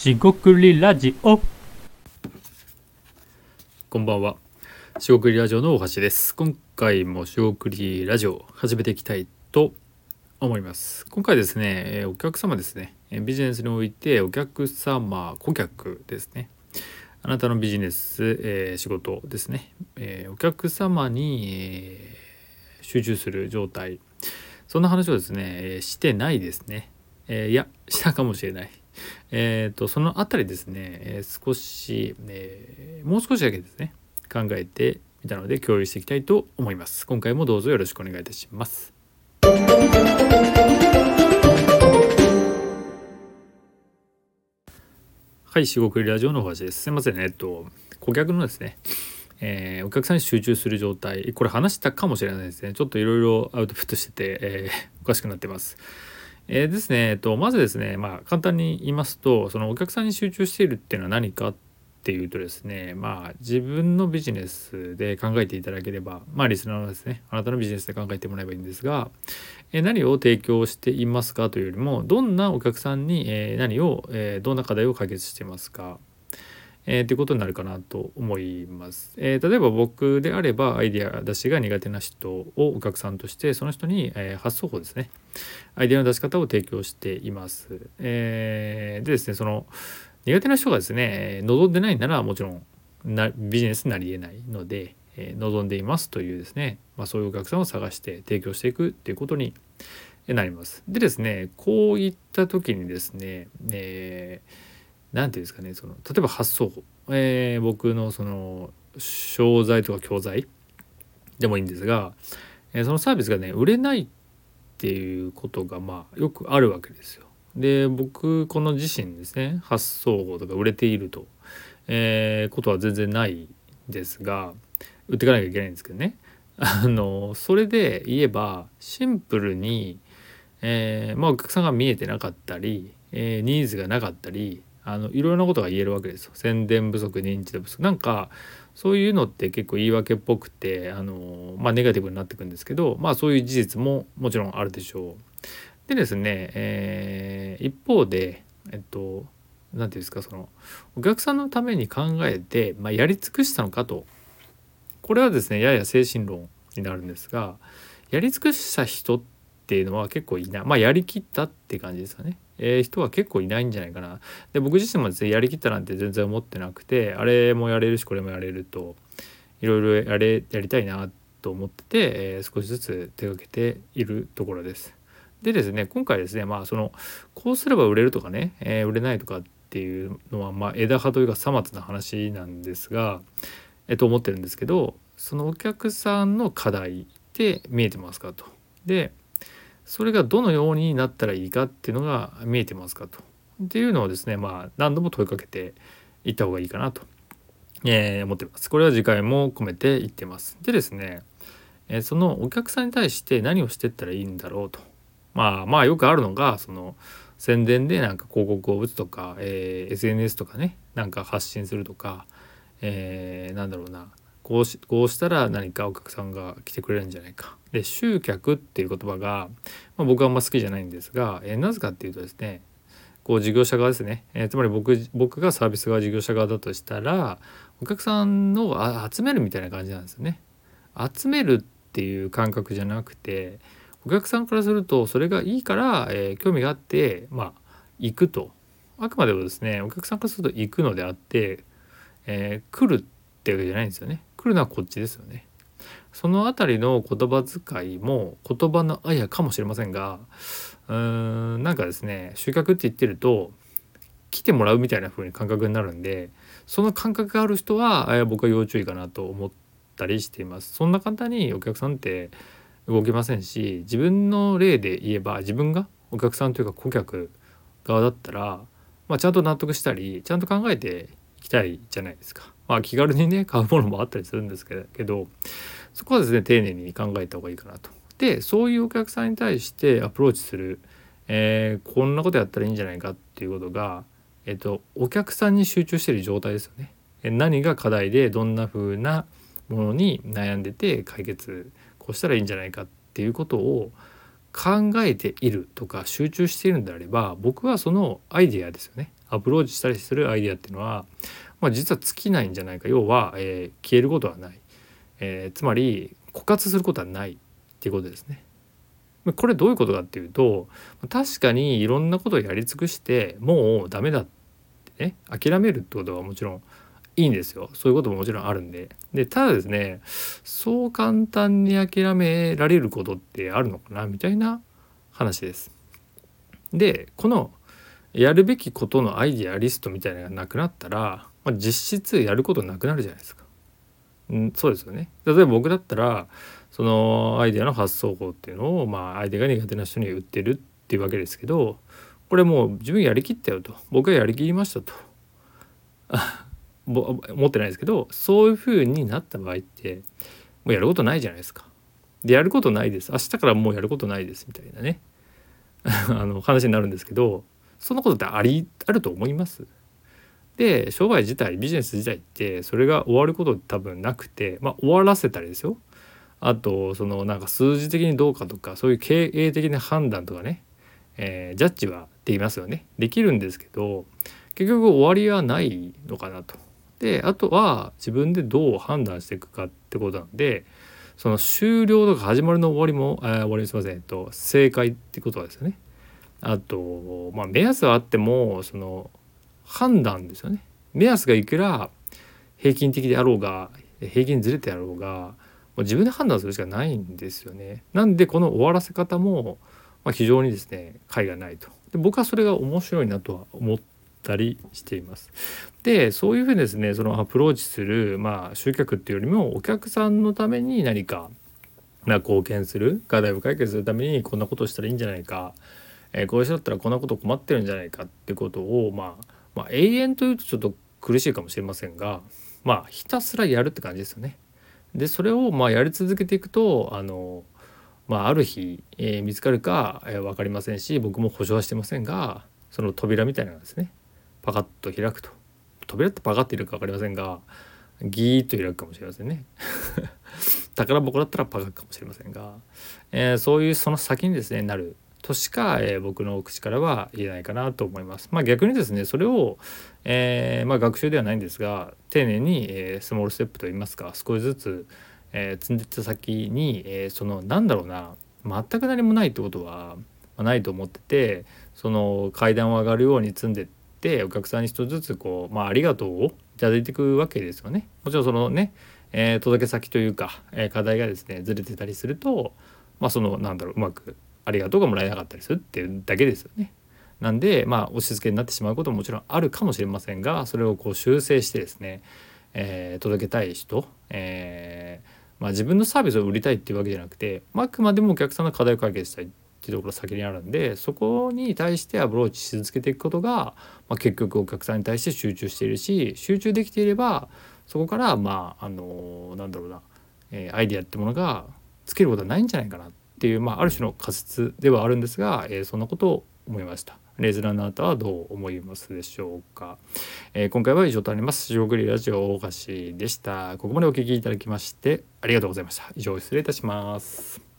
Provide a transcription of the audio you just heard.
しごくりラジオこんばんは。しごくりラジオの大橋です。今回もしごくりラジオ始めていきたいと思います。今回ですね、えお客様ですね、えビジネスにおいてお客様、顧客ですね。あなたのビジネス、えー仕事ですね、えーお客様に、えー集中する状態。そんな話をですね、えーしてないですね。えーいや、したかもしれない。えー、とそのあたりですね、えー少し、えーもう少しだけですね考えてみたので共有していきたいと思います。今回もどうぞよろしくお願いいたします。はい四国ラジオのお話です。すいませんね。えっと顧客のですねえーお客さんに集中する状態。これ話したかもしれないですね。ちょっといろいろアウトプットしてて、えーおかしくなってます。えーですね、えっと、まずですね、まあ、簡単に言いますとそのお客さんに集中しているっていうのは何かっていうとですねまあ自分のビジネスで考えていただければまあリスナーのですねあなたのビジネスで考えてもらえばいいんですが、え何を提供していますかというよりもどんなお客さんに、えー何を、えどんな課題を解決していますかえー、っていうことになるかなと思います、えー例えば僕であればアイデア出しが苦手な人をお客さんとしてその人に、えー発想法ですね。アイデアの出し方を提供しています、えーでですねその苦手な人がですね望んでないならもちろんなビジネスになり得ないので、えー望んでいますというですね、まあ、そういうお客さんを探して提供していくっていうことになります。でですねこういった時にですね、えーなんていうんですかねその例えば発送法、えー僕のその商材とか教材でもいいんですが、えーそのサービスがね売れないっていうことがまあよくあるわけですよ。で僕この自身ですね発送法とか売れていると、えーことは全然ないですが売っていかなきゃいけないんですけどねあのそれで言えばシンプルに、えーまあ、お客さんが見えてなかったり、えーニーズがなかったりあのいろいろなことが言えるわけですよ。宣伝不足認知度不足。なんかそういうのって結構言い訳っぽくてあの、まあ、ネガティブになってくんですけどまあそういう事実ももちろんあるでしょう。でですね、えー一方でえっと何て言うんですかそのお客さんのために考えて、まあ、やり尽くしたのかと。これはですねやや精神論になるんですがやり尽くした人っていうのは結構いない。まあやりきったって感じですかね、えー人は結構いないんじゃないかなで僕自身もですねやりきったなんて全然思ってなくてあれもやれるしこれもやれるといろいろやれやりたいなと思ってて、えー少しずつ手がけているところです。でですね今回ですねまあそのこうすれば売れるとかね、えー売れないとかっていうのはまあ枝葉というかさまつな話なんですがえっと思ってるんですけどそのお客さんの課題って見えてますかと。でそれがどのようになったらいいかっていうのが見えてますかと。っていうのをですねまあ何度も問いかけていった方がいいかなと、えー思ってます。これは次回も込めて言ってます。でですね、えーそのお客さんに対して何をしてったらいいんだろうと。まあまあよくあるのがその宣伝でなんか広告を打つとか、えー SNS とかねなんか発信するとか、えーなんだろうなこうしこうしたら何かお客さんが来てくれるんじゃないか。で集客っていう言葉が、まあ、僕はあんま好きじゃないんですが、えなぜかっていうとですねこう事業者側ですね、えーつまり僕僕がサービス側事業者側だとしたらお客さんの集めるみたいな感じなんですよね。集めるっていう感覚じゃなくてお客さんからするとそれがいいから、えー興味があってまあ行くとあくまでもですねお客さんからすると行くのであって、えー来るってわけじゃないんですよね来るのはこっちですよねそのあたりの言葉遣いも言葉のあやかもしれませんがうーんなんかですね集客って言ってると来てもらうみたいな風に感覚になるんでその感覚がある人は、僕は要注意かなと思ったりしていますそんな簡単にお客さんって動けませんし自分の例で言えば自分がお客さんというか顧客側だったら、まあ、ちゃんと納得したりちゃんと考えていきたいじゃないですか。まあ、気軽にね買うものもあったりするんですけどそこはですね丁寧に考えた方がいいかなと。でそういうお客さんに対してアプローチする、えーこんなことやったらいいんじゃないかっていうことが、えっと、お客さんに集中してる状態ですよね。何が課題でどんな風なものに悩んでて解決こうしたらいいんじゃないかっていうことを考えているとか集中しているんであれば僕はそのアイデアですよねアプローチしたりするアイデアっていうのは、まあ、実は尽きないんじゃないか要は、えー、消えることはない、えー、つまり枯渇することはないっていうことですね。これどういうことかっていうと確かにいろんなことをやり尽くしてもうダメだってね諦めるってことはもちろんいいんですよそういうことももちろんあるんででただですねそう簡単に諦められることってあるのかなみたいな話です。でこのやるべきことのアイデアリストみたいなのがなくなったら、まあ、実質やることなくなるじゃないですか。んそうですよね。例えば僕だったらそのアイデアの発想法っていうのをまあ相手が苦手な人に売ってるっていうわけですけどこれもう自分やりきったよと。僕はやりきりましたと。思ってないですけどそういう風になった場合ってもうやることないじゃないですか。でやることないです。明日からもうやることないですみたいなね。あの話になるんですけどそんなことってありあると思います？で商売自体ビジネス自体ってそれが終わることって多分なくてまあ終わらせたりですよ。あとそのなんか数字的にどうかとかそういう経営的な判断とかね、えー、ジャッジはできますよね。できるんですけど結局終わりはないのかなと。であとは自分でどう判断していくかってことなんでその終了とか始まりの終わりも、えー、終わりすいません、えっと、正解ってことはですよね。あとまあ目安はあってもその判断ですよね。目安がいくら平均的であろうが平均ずれてあろうがう自分で判断するしかないんですよね。なんでこの終わらせ方も、まあ、非常にですね解がないと。で僕はそれが面白いなとは思ったりしています。でそういうふうにですねそのアプローチする、まあ、集客っていうよりもお客さんのために何か貢献する課題を解決するためにこんなことしたらいいんじゃないか、えー、こういう人だったらこんなこと困ってるんじゃないかってことを、まあ、まあ永遠というとちょっと苦しいかもしれませんがまあひたすらやるって感じですよね。でそれをまあやり続けていくとあの、まあ、ある日、えー、見つかるか、えー、分かりませんし僕も保証はしてませんがその扉みたいなのがですねパカッと開くと扉ってパカッといるか分かりませんがギーッと開くかもしれませんね 宝箱だったらパカッかもしれませんが、えー、そういうその先にですねなるとしか、えー、僕の口からは言えないかなと思います。まあ、逆にですねそれを、えー、まあ、学習ではないんですが丁寧に、えー、スモールステップといいますか少しずつ、え積んでいった先に、えそのなんだろうな全く何もないってことは、まないと思っててその階段を上がるように積んでってお客さんに一つずつこう、まあ、ありがとうをいただいていくわけですよね。もちろんそのね、え届け先というか、え課題がですねずれてたりすると、まあ、そのなんだろううまくありがとうがもらえなかったりするっていうだけですよね。なんでまあ押し付けになってしまうことももちろんあるかもしれませんがそれをこう修正してですね、えー、届けたい人、えー、まあ、自分のサービスを売りたいっていうわけじゃなくて、まあ、くまでもお客さんの課題を解決したいっていうところ先にあるんでそこに対してアプローチし続けていくことが、まあ、結局お客さんに対して集中しているし集中できていればそこからまああのなんだろうな、えー、アイデアってものがつけることはないんじゃないかなっていう、まあ、ある種の仮説ではあるんですが、えー、そんなことを思いました。レズラーのあたはどう思いますでしょうか、えー、今回は以上となります。中国ラジオ大橋でした。ここまでお聞きいただきましてありがとうございました。以上失礼いたします。